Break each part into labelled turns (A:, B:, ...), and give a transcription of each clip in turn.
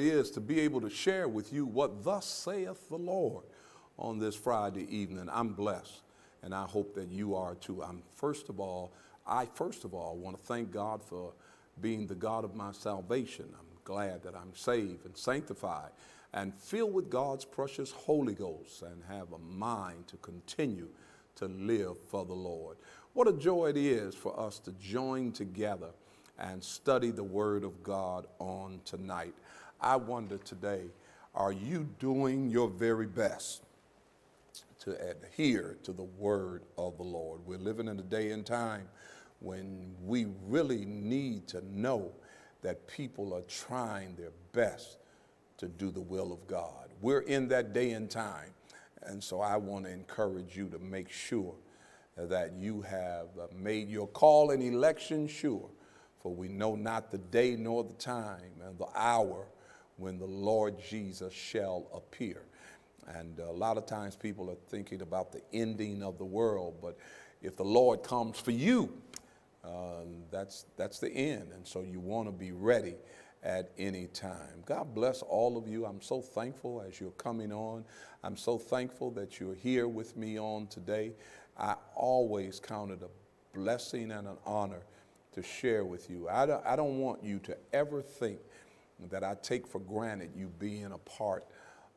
A: it is to be able to share with you what thus saith the Lord on this Friday evening. I'm blessed, and I hope that you are too. I'm first of all, I first of all want to thank God for being the God of my salvation. I'm glad that I'm saved and sanctified and filled with God's precious Holy Ghost and have a mind to continue to live for the Lord. What a joy it is for us to join together and study the Word of God on tonight. I wonder today, are you doing your very best to adhere to the Word of the Lord? We're living in a day and time when we really need to know that people are trying their best to do the will of God. We're in that day and time. And so I want to encourage you to make sure that you have uh, made your call and election sure. For we know not the day nor the time and the hour when the Lord Jesus shall appear. And a lot of times people are thinking about the ending of the world, but if the Lord comes for you, uh, that's, that's the end. And so you want to be ready at any time. God bless all of you. I'm so thankful as you're coming on. I'm so thankful that you're here with me on today. I always count it a blessing and an honor to share with you. I don't, I don't want you to ever think that I take for granted you being a part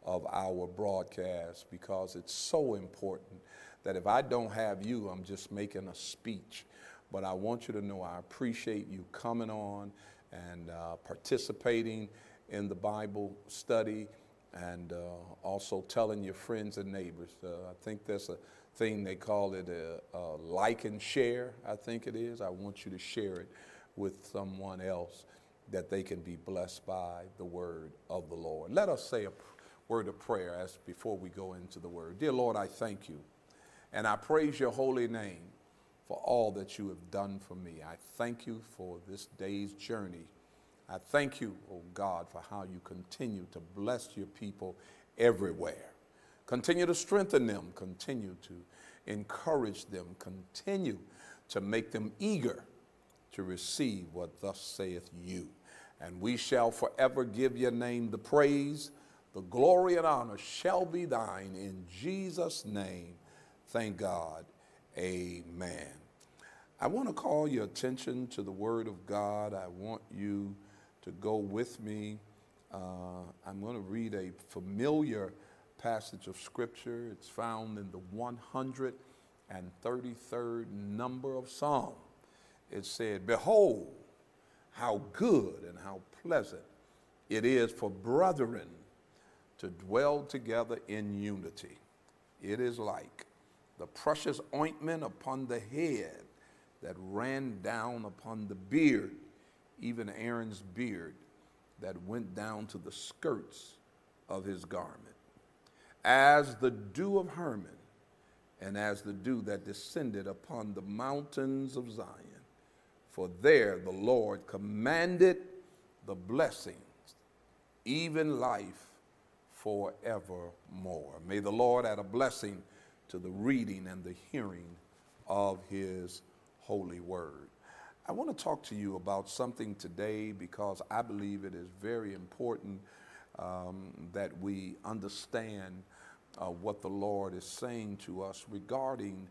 A: of our broadcast because it's so important that if I don't have you, I'm just making a speech. But I want you to know I appreciate you coming on and uh, participating in the Bible study and uh, also telling your friends and neighbors. Uh, I think there's a thing they call it a, a, like and share, I think it is. I want you to share it with someone else that they can be blessed by the word of the Lord. Let us say a word of prayer as before we go into the word. Dear Lord, I thank you and I praise your holy name for all that you have done for me. I thank you for this day's journey. I thank you, oh God, for how you continue to bless your people everywhere. Continue to strengthen them, continue to encourage them, continue to make them eager to receive what thus saith you. And we shall forever give your name the praise, the glory and honor shall be thine in Jesus' name. Thank God. Amen. I want to call your attention to the Word of God. I want you to go with me. Uh, I'm going to read a familiar passage of Scripture. It's found in the 133rd number of Psalm. It said, Behold, how good and how pleasant it is for brethren to dwell together in unity. It is like the precious ointment upon the head that ran down upon the beard, even Aaron's beard that went down to the skirts of his garment. As the dew of Hermon, and as the dew that descended upon the mountains of Zion. For there the Lord commanded the blessings, even life forevermore. May the Lord add a blessing to the reading and the hearing of his holy word. I want to talk to you about something today because I believe it is very important um, that we understand uh, what the Lord is saying to us regarding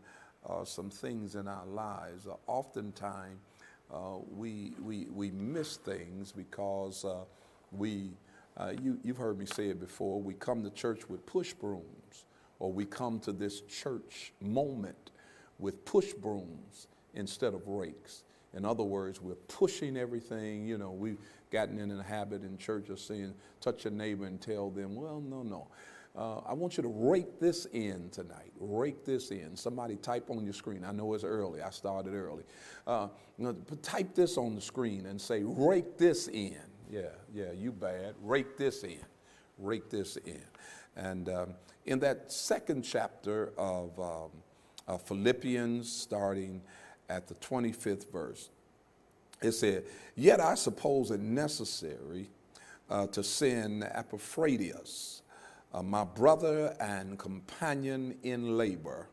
A: uh, some things in our lives. Uh, oftentimes, we, we, we miss things because uh, we, uh, you, you've heard me say it before, we come to church with push brooms or we come to this church moment with push brooms instead of rakes. In other words, we're pushing everything. You know, we've gotten in a habit in church of saying, touch your neighbor and tell them, well, no, no. Uh, I want you to rake this in tonight. Rake this in. Somebody type on your screen. I know it's early. I started early. Uh, you know, type this on the screen and say, rake this in. Yeah, yeah, you bad. Rake this in. Rake this in. And um, in that second chapter of, um, of Philippians, starting at the 25th verse, it said, Yet I suppose it necessary uh, to send Epaphroditus, uh, my brother and companion in labor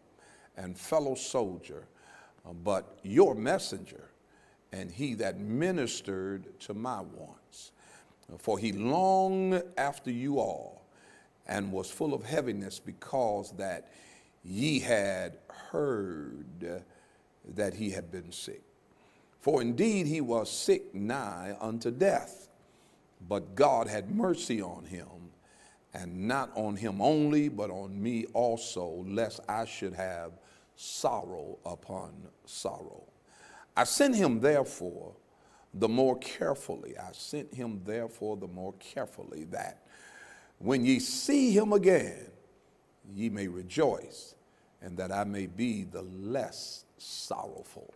A: and fellow soldier, uh, but your messenger, and he that ministered to my wants. For he longed after you all and was full of heaviness because that ye had heard that he had been sick. For indeed he was sick nigh unto death, but God had mercy on him, and not on him only, but on me also, lest I should have sorrow upon sorrow. I sent him therefore the more carefully. I sent him therefore the more carefully that when ye see him again, ye may rejoice, and that I may be the less sorrowful.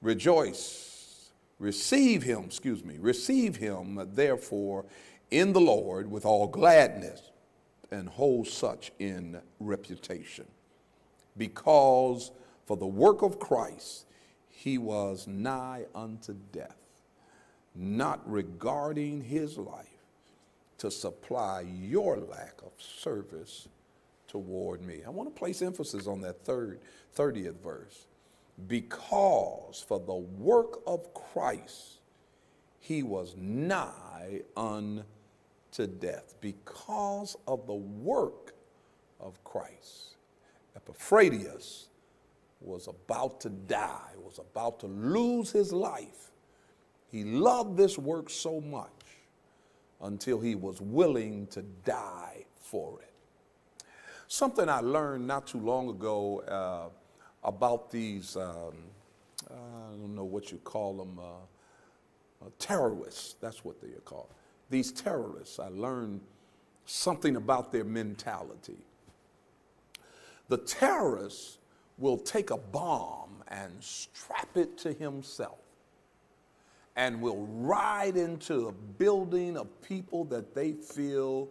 A: Rejoice, receive him, excuse me, receive him therefore in the Lord with all gladness and hold such in reputation. Because for the work of Christ he was nigh unto death, not regarding his life to supply your lack of service toward me. I want to place emphasis on that third, 30th verse. Because for the work of Christ, he was nigh unto death. Because of the work of Christ. Epaphroditus was about to die, was about to lose his life. He loved this work so much until he was willing to die for it. Something I learned not too long ago uh, about these, um, I don't know what you call them, uh, uh, terrorists, that's what they are called. These terrorists, I learned something about their mentality. The terrorists will take a bomb and strap it to himself and will ride into a building of people that they feel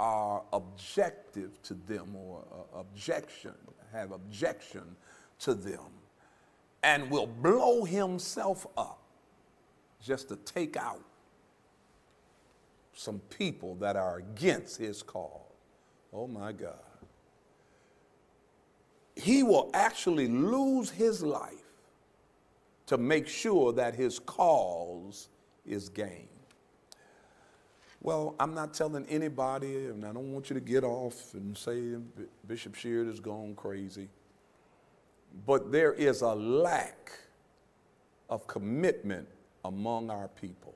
A: are objective to them or uh, objection, have objection to them, and will blow himself up just to take out some people that are against his cause. Oh my God. He will actually lose his life to make sure that his cause is gained. Well, I'm not telling anybody, and I don't want you to get off and say Bishop Sheard has gone crazy. But there is a lack of commitment among our people.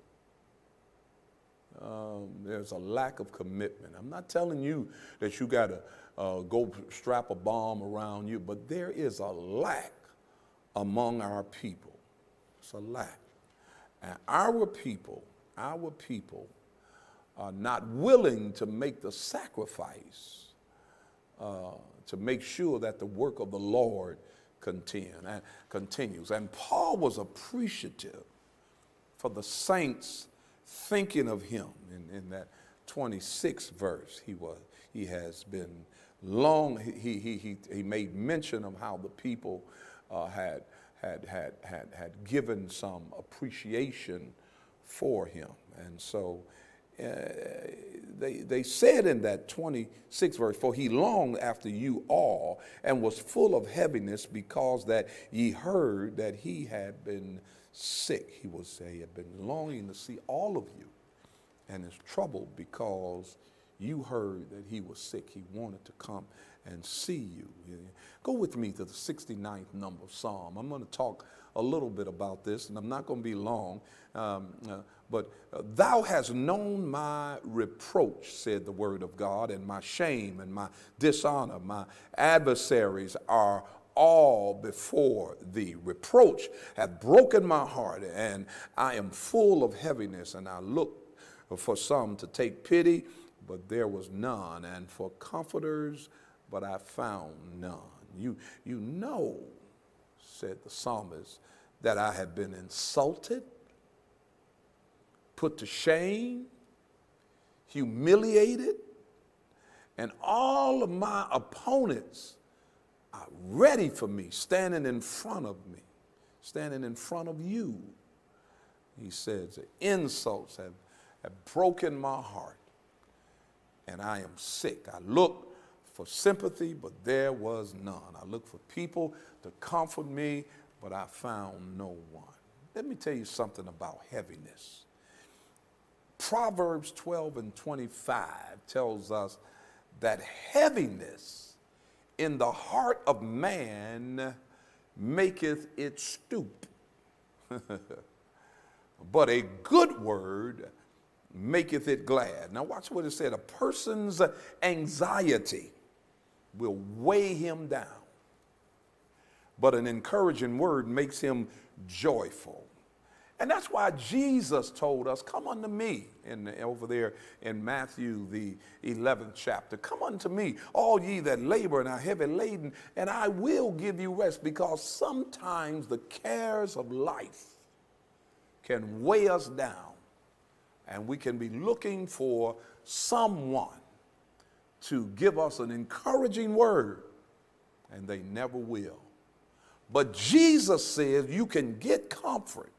A: Um, there's a lack of commitment. I'm not telling you that you got to uh, go strap a bomb around you, but there is a lack among our people. It's a lack. And our people, our people are not willing to make the sacrifice uh, to make sure that the work of the Lord continue, and continues. And Paul was appreciative for the saints thinking of him in, in that 26th verse. He was he has been long he, he, he, he made mention of how the people uh, had had, had, had, had given some appreciation for him. And so uh, they, they said in that 26th verse, For he longed after you all and was full of heaviness because that ye heard that he had been sick. He was he had been longing to see all of you and is troubled because you heard that he was sick. He wanted to come and see you. Go with me to the 69th number of Psalm. I'm going to talk a little bit about this, and I'm not going to be long. Um, uh, but uh, thou hast known my reproach, said the word of God, and my shame and my dishonor. My adversaries are all before thee. Reproach hath broken my heart, and I am full of heaviness, and I look for some to take pity, but there was none, and for comforters, but I found none. You, you know, said the psalmist, that I have been insulted, put to shame, humiliated, and all of my opponents are ready for me, standing in front of me, standing in front of you. He says, the insults have, have broken my heart, and I am sick. I look for sympathy, but there was none. I looked for people to comfort me, but I found no one. Let me tell you something about heaviness. Proverbs 12 and 25 tells us that heaviness in the heart of man maketh it stoop. but a good word maketh it glad. Now, watch what it said a person's anxiety will weigh him down, but an encouraging word makes him joyful. And that's why Jesus told us, Come unto me, in, over there in Matthew, the 11th chapter. Come unto me, all ye that labor and are heavy laden, and I will give you rest, because sometimes the cares of life can weigh us down, and we can be looking for someone to give us an encouraging word, and they never will. But Jesus says you can get comfort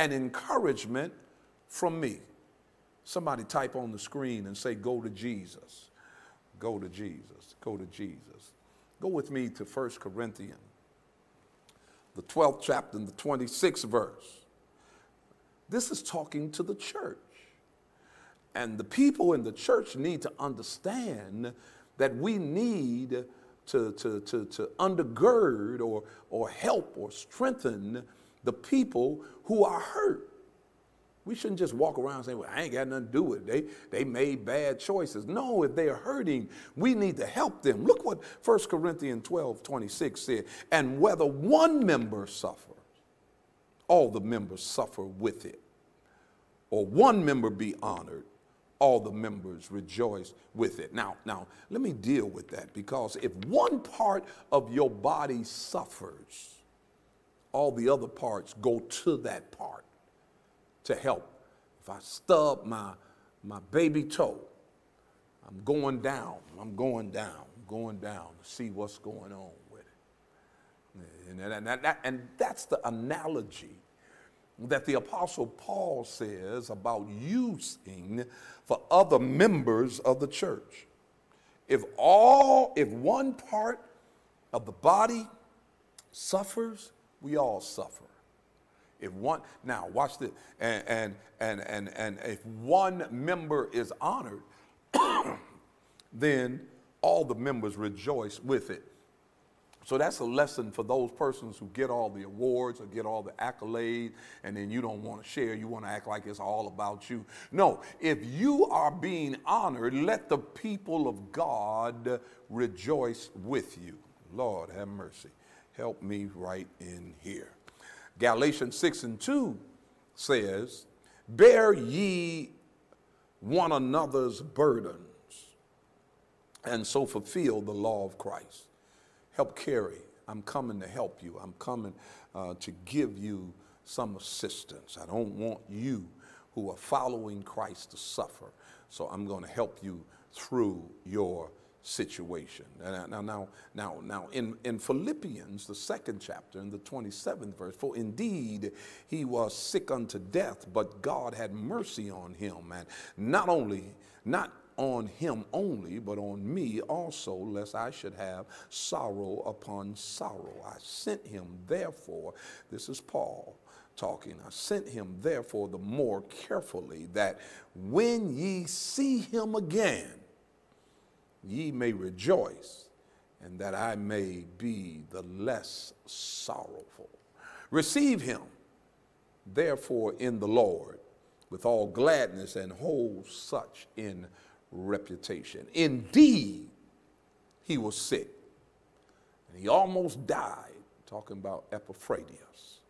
A: and encouragement from me. Somebody type on the screen and say, Go to Jesus. Go to Jesus. Go to Jesus. Go with me to 1 Corinthians, the 12th chapter and the 26th verse. This is talking to the church. And the people in the church need to understand that we need to, to, to, to undergird or, or help or strengthen the people who are hurt. We shouldn't just walk around saying, well, I ain't got nothing to do with it. They, they made bad choices. No, if they are hurting, we need to help them. Look what 1 Corinthians 12, 26 said. And whether one member suffers, all the members suffer with it. Or one member be honored, all the members rejoice with it. Now, now let me deal with that because if one part of your body suffers, all the other parts go to that part to help. If I stub my, my baby toe, I'm going down, I'm going down, going down to see what's going on with it. And, and, and, and that's the analogy that the Apostle Paul says about using for other members of the church. If all, if one part of the body suffers, we all suffer. If one now watch this, and and and and, and if one member is honored, then all the members rejoice with it. So that's a lesson for those persons who get all the awards or get all the accolades, and then you don't want to share. You want to act like it's all about you. No, if you are being honored, let the people of God rejoice with you. Lord, have mercy help me right in here. Galatians 6 and 2 says, Bear ye one another's burdens, and so fulfill the law of Christ. Help carry. I'm coming to help you. I'm coming uh, to give you some assistance. I don't want you who are following Christ to suffer. So I'm going to help you through your situation. Now, now, now, now, in, in Philippians, the second chapter, in the 27th verse, for indeed he was sick unto death, but God had mercy on him, and not only, not on him only, but on me also, lest I should have sorrow upon sorrow. I sent him, therefore, this is Paul talking, I sent him, therefore, the more carefully, that when ye see him again, ye may rejoice, and that I may be the less sorrowful. Receive him, therefore, in the Lord with all gladness and hold such in reputation. Indeed, he was sick, and he almost died, talking about Epaphroditus.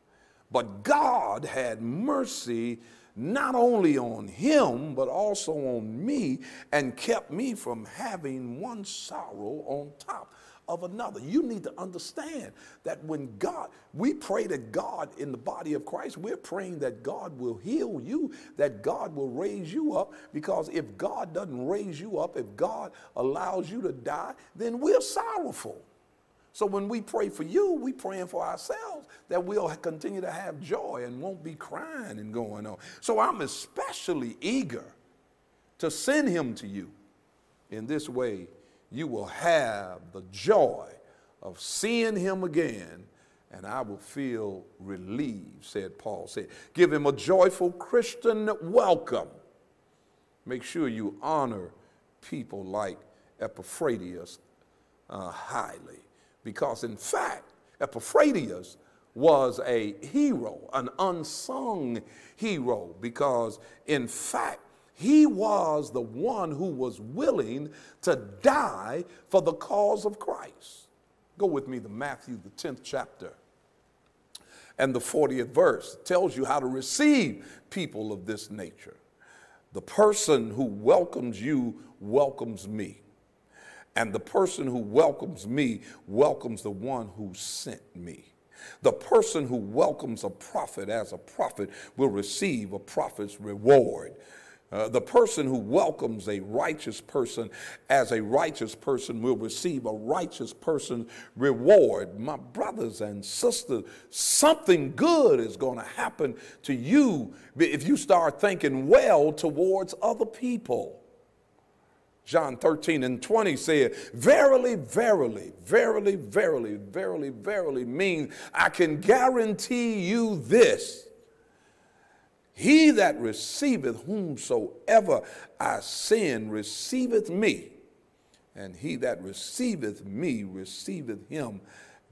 A: But God had mercy not only on him, but also on me, and kept me from having one sorrow on top of another. You need to understand that when God, we pray that God in the body of Christ, we're praying that God will heal you, that God will raise you up, because if God doesn't raise you up, if God allows you to die, then we're sorrowful. So when we pray for you, we praying for ourselves that we'll continue to have joy and won't be crying and going on. So I'm especially eager to send him to you. In this way, you will have the joy of seeing him again, and I will feel relieved, said Paul. Said, give him a joyful Christian welcome Make sure you honor people like Epaphroditus uh, highly. Because in fact, Epaphroditus was a hero, an unsung hero, because in fact, he was the one who was willing to die for the cause of Christ. Go with me to Matthew, the 10th chapter and the 40th verse. It tells you how to receive people of this nature. The person who welcomes you welcomes me. And the person who welcomes me welcomes the one who sent me. The person who welcomes a prophet as a prophet will receive a prophet's reward. Uh, the person who welcomes a righteous person as a righteous person will receive a righteous person's reward. My brothers and sisters, something good is going to happen to you if you start thinking well towards other people. John 13 and 20 said, Verily, verily, verily, verily, verily, verily means I can guarantee you this. He that receiveth whomsoever I send receiveth me, and he that receiveth me receiveth him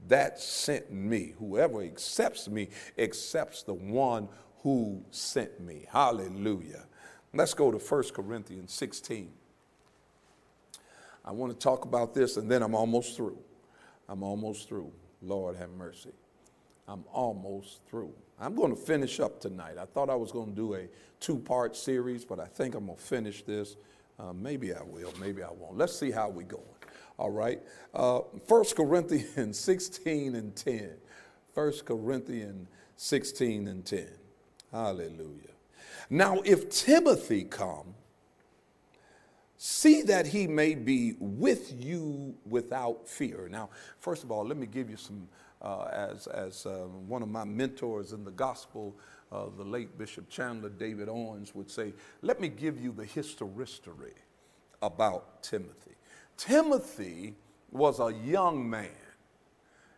A: that sent me. Whoever accepts me accepts the one who sent me. Hallelujah. Let's go to 1 Corinthians 16. I want to talk about this and then I'm almost through. I'm almost through. Lord have mercy. I'm almost through. I'm going to finish up tonight. I thought I was going to do a two part series, but I think I'm going to finish this. Uh, maybe I will, maybe I won't. Let's see how we going. All right. Uh, 1 Corinthians 16 and 10. 1 Corinthians 16 and 10. Hallelujah. Now, if Timothy come, see that he may be with you without fear. Now, first of all, let me give you some, uh, as, as uh, one of my mentors in the gospel, uh, the late Bishop Chandler David Owens would say, let me give you the history about Timothy. Timothy was a young man,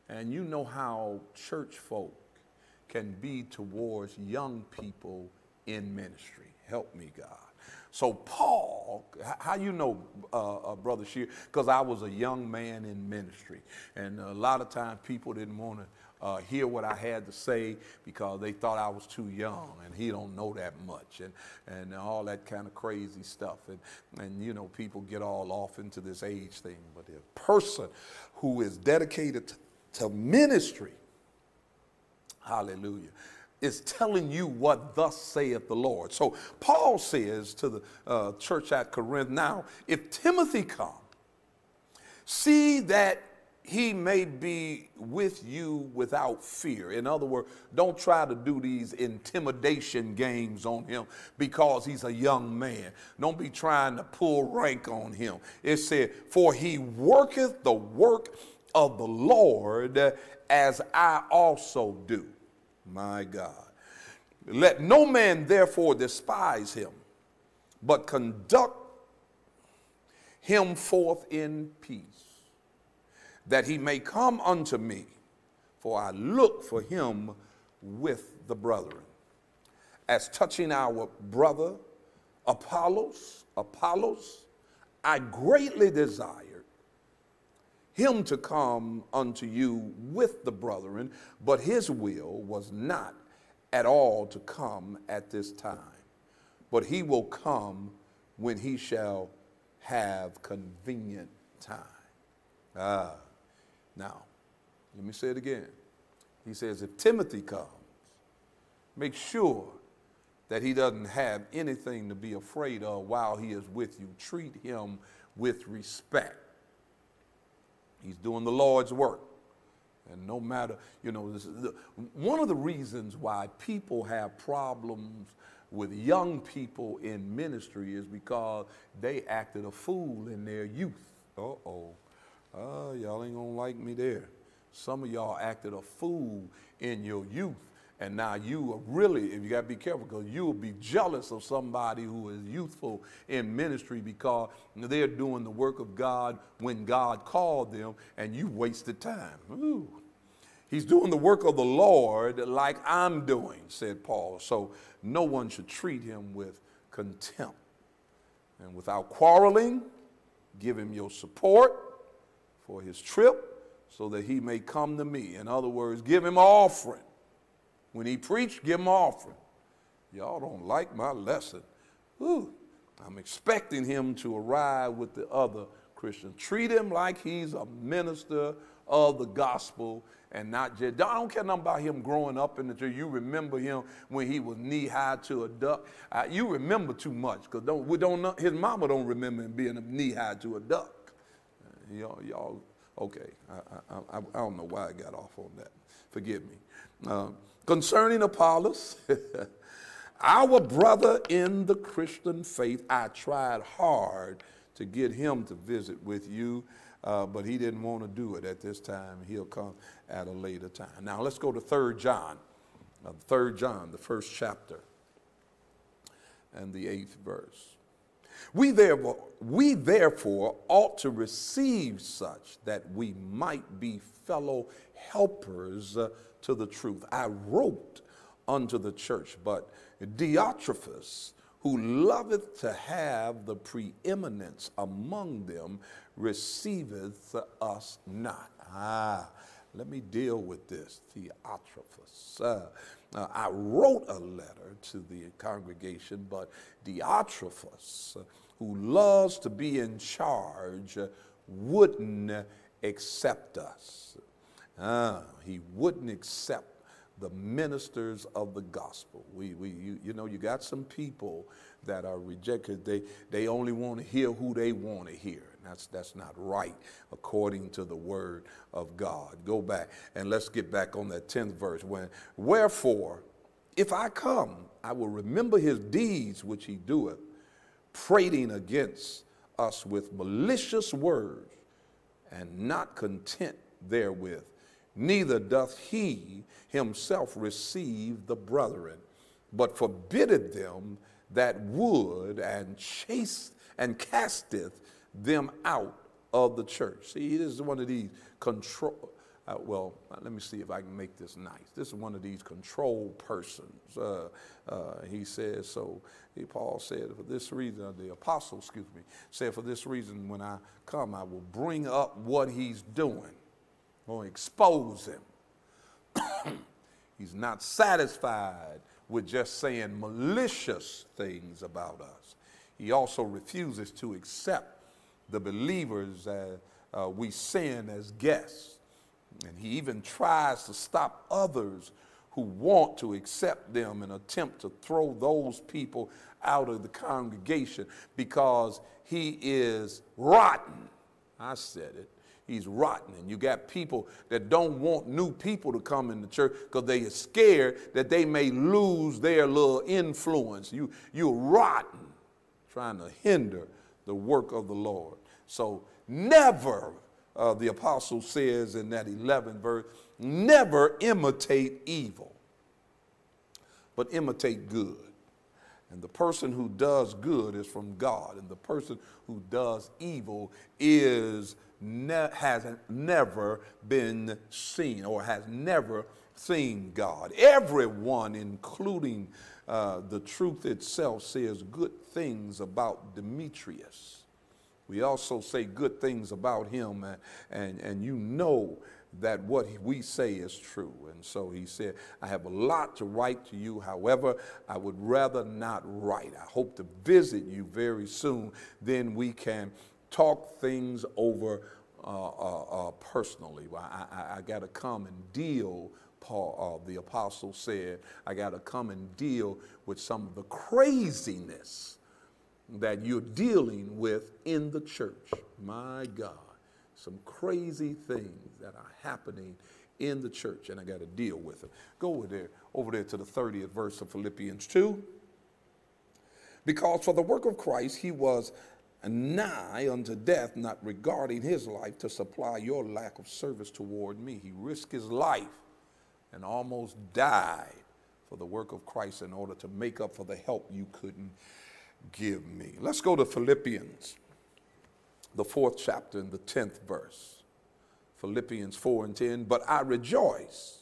A: and you know how church folk can be towards young people in ministry. Help me, God. So Paul, how you know, uh, uh, Brother Sheard? Because I was a young man in ministry, and a lot of times people didn't want to uh, hear what I had to say because they thought I was too young, and he don't know that much, and and all that kind of crazy stuff, and and you know people get all off into this age thing, but a person who is dedicated to, to ministry, hallelujah is telling you what thus saith the Lord. So Paul says to the uh, church at Corinth, now if Timothy come, see that he may be with you without fear. In other words, don't try to do these intimidation games on him because he's a young man. Don't be trying to pull rank on him. It said, For he worketh the work of the Lord as I also do my God. Let no man therefore despise him, but conduct him forth in peace, that he may come unto me, for I look for him with the brethren. As touching our brother Apollos, Apollos, I greatly desire him to come unto you with the brethren, but his will was not at all to come at this time. But he will come when he shall have convenient time. Ah, now, let me say it again. He says, if Timothy comes, make sure that he doesn't have anything to be afraid of while he is with you. Treat him with respect. He's doing the Lord's work. And no matter, you know, the, one of the reasons why people have problems with young people in ministry is because they acted a fool in their youth. Uh oh. Uh, y'all ain't gonna like me there. Some of y'all acted a fool in your youth and now you are really, if you got to be careful, because you will be jealous of somebody who is youthful in ministry because they're doing the work of God when God called them and you wasted time. Ooh. He's doing the work of the Lord like I'm doing, said Paul. So no one should treat him with contempt. And without quarreling, give him your support for his trip so that he may come to me. In other words, give him offering. When he preached, give him offering. Y'all don't like my lesson. Ooh, I'm expecting him to arrive with the other Christians. Treat him like he's a minister of the gospel and not just, I don't care nothing about him growing up in the church. You remember him when he was knee high to a duck. Uh, you remember too much because don't, we don't his mama don't remember him being knee high to a duck. Uh, y'all, y'all, okay. I, I, I, don't know why I got off on that. Forgive me. Uh, concerning Apollos, our brother in the Christian faith, I tried hard to get him to visit with you uh, but he didn't want to do it at this time. He'll come at a later time. Now let's go to 3 John, uh, 3 John, the first chapter, and the eighth verse. We therefore, we therefore ought to receive such that we might be fellow helpers uh, to the truth. I wrote unto the church, but Diotrephes, who loveth to have the preeminence among them, receiveth us not. Ah, let me deal with this, Theotrophus. Uh, I wrote a letter to the congregation, but Diotrephes, uh, who loves to be in charge, wouldn't accept us. Uh, he wouldn't accept the ministers of the gospel. We, we, you, you know, you got some people that are rejected. They, they only want to hear who they want to hear. That's, that's not right according to the word of God. Go back and let's get back on that 10th verse. When, Wherefore, if I come, I will remember his deeds which he doeth, prating against us with malicious words, and not content therewith. Neither doth he himself receive the brethren, but forbiddeth them that would, and chase and casteth them out of the church. See, this is one of these control. Uh, well, let me see if I can make this nice. This is one of these control persons. Uh, uh, he says, so he, Paul said, for this reason, uh, the apostle, excuse me, said, for this reason, when I come, I will bring up what he's doing, or expose him. he's not satisfied with just saying malicious things about us. He also refuses to accept the believers uh, uh, we send as guests. And he even tries to stop others who want to accept them and attempt to throw those people out of the congregation because he is rotten. I said it. He's rotten. And you got people that don't want new people to come in the church because they are scared that they may lose their little influence. You, you're rotten, trying to hinder the work of the Lord. So never, uh, the apostle says in that 11th verse, never imitate evil, but imitate good. And the person who does good is from God, and the person who does evil is ne- has never been seen or has never seen God. Everyone, including uh, the truth itself, says good things about Demetrius. We also say good things about him, and, and, and you know that what we say is true. And so he said, I have a lot to write to you. However, I would rather not write. I hope to visit you very soon. Then we can talk things over uh, uh, uh, personally. I, I, I got to come and deal, Paul, uh, the apostle said, I got to come and deal with some of the craziness that you're dealing with in the church. My God, some crazy things that are happening in the church, and I got to deal with them. Go over there, over there to the 30th verse of Philippians 2. Because for the work of Christ, he was nigh unto death, not regarding his life to supply your lack of service toward me. He risked his life and almost died for the work of Christ in order to make up for the help you couldn't give me. Let's go to Philippians, the fourth chapter and the 10th verse. Philippians 4 and 10. But I rejoice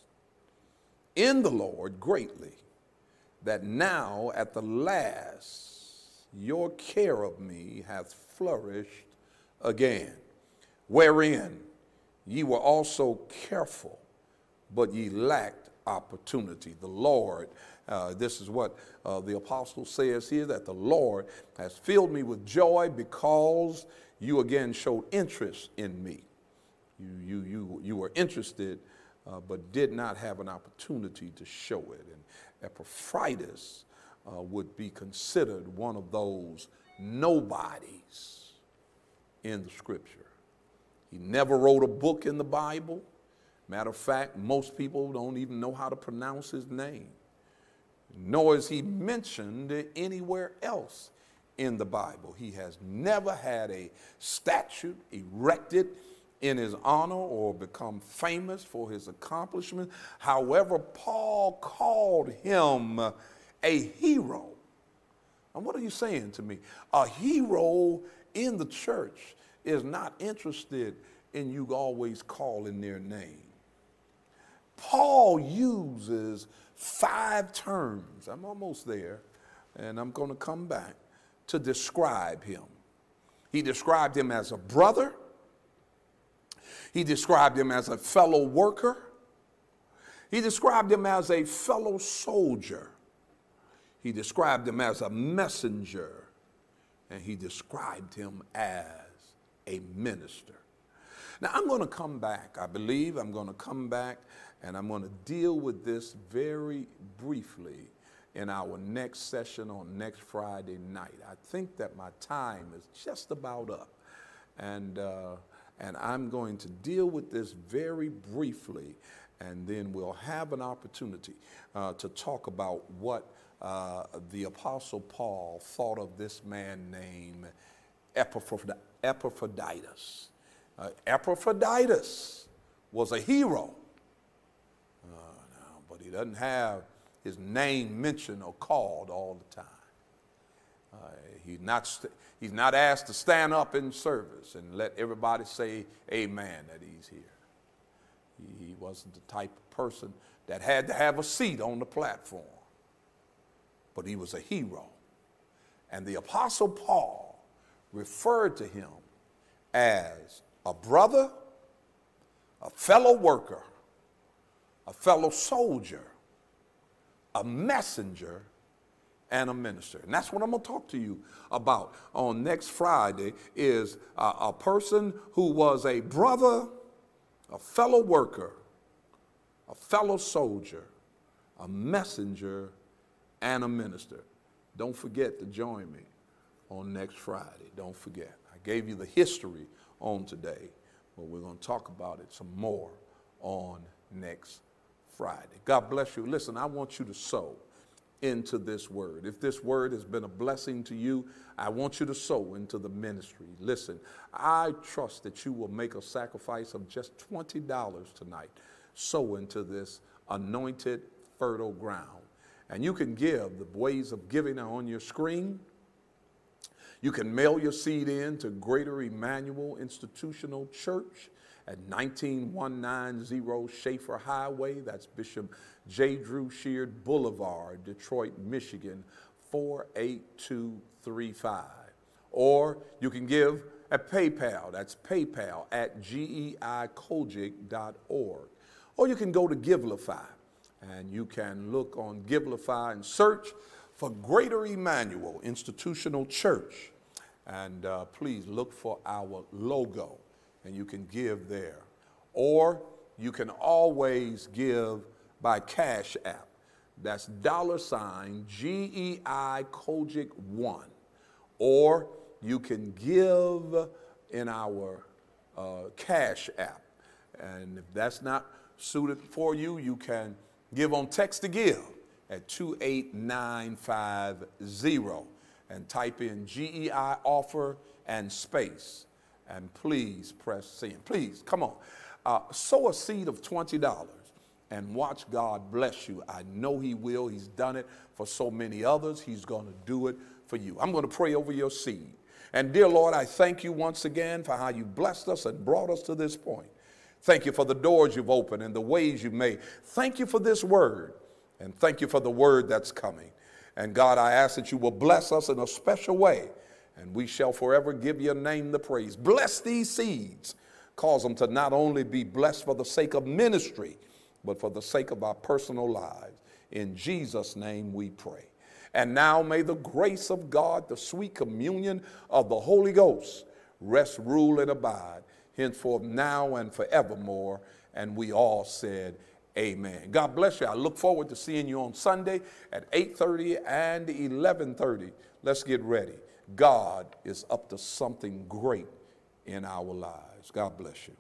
A: in the Lord greatly that now at the last your care of me hath flourished again, wherein ye were also careful, but ye lacked opportunity. The Lord, uh, this is what uh, the apostle says here that the Lord has filled me with joy because you again showed interest in me. You, you, you, you were interested, uh, but did not have an opportunity to show it. And Epaphroditus uh, would be considered one of those nobodies in the scripture. He never wrote a book in the Bible. Matter of fact, most people don't even know how to pronounce his name, nor is he mentioned anywhere else in the Bible. He has never had a statue erected in his honor or become famous for his accomplishments. However, Paul called him a hero. And what are you saying to me? A hero in the church is not interested in you always calling their name. Paul uses five terms, I'm almost there, and I'm going to come back to describe him. He described him as a brother, he described him as a fellow worker, he described him as a fellow soldier, he described him as a messenger, and he described him as a minister. Now, I'm going to come back. I believe I'm going to come back and I'm going to deal with this very briefly in our next session on next Friday night. I think that my time is just about up. And, uh, and I'm going to deal with this very briefly, and then we'll have an opportunity uh, to talk about what uh, the Apostle Paul thought of this man named Epaphroditus. Uh, Epaphroditus was a hero, he doesn't have his name mentioned or called all the time. Uh, he's, not st- he's not asked to stand up in service and let everybody say amen that he's here. He, he wasn't the type of person that had to have a seat on the platform, but he was a hero. And the Apostle Paul referred to him as a brother, a fellow worker, a fellow soldier, a messenger, and a minister. And that's what I'm going to talk to you about on next Friday is a, a person who was a brother, a fellow worker, a fellow soldier, a messenger, and a minister. Don't forget to join me on next Friday. Don't forget. I gave you the history on today, but we're going to talk about it some more on next Friday. God bless you. Listen, I want you to sow into this word. If this word has been a blessing to you, I want you to sow into the ministry. Listen, I trust that you will make a sacrifice of just $20 tonight. Sow into this anointed, fertile ground. And you can give. The ways of giving are on your screen. You can mail your seed in to Greater Emmanuel Institutional Church at 19190 Schaefer Highway. That's Bishop J. Drew Sheard Boulevard, Detroit, Michigan, 48235. Or you can give at PayPal. That's PayPal at geicogic.org. Or you can go to Givelify and you can look on Givelify and search for Greater Emmanuel Institutional Church. And uh, please look for our logo and you can give there. Or you can always give by Cash App. That's dollar sign G E I COGIC 1. Or you can give in our uh, Cash App. And if that's not suited for you, you can give on text to give at 28950 and type in GEI offer and space and please press send. Please, come on. Uh, sow a seed of $20 and watch God bless you. I know He will. He's done it for so many others. He's going to do it for you. I'm going to pray over your seed. And dear Lord, I thank you once again for how you blessed us and brought us to this point. Thank you for the doors you've opened and the ways you've made. Thank you for this word. And thank you for the word that's coming. And God, I ask that you will bless us in a special way, and we shall forever give your name the praise. Bless these seeds. Cause them to not only be blessed for the sake of ministry, but for the sake of our personal lives. In Jesus' name we pray. And now may the grace of God, the sweet communion of the Holy Ghost, rest, rule, and abide henceforth, now, and forevermore. And we all said, Amen. God bless you. I look forward to seeing you on Sunday at 8:30 and 11:30. Let's get ready. God is up to something great in our lives. God bless you.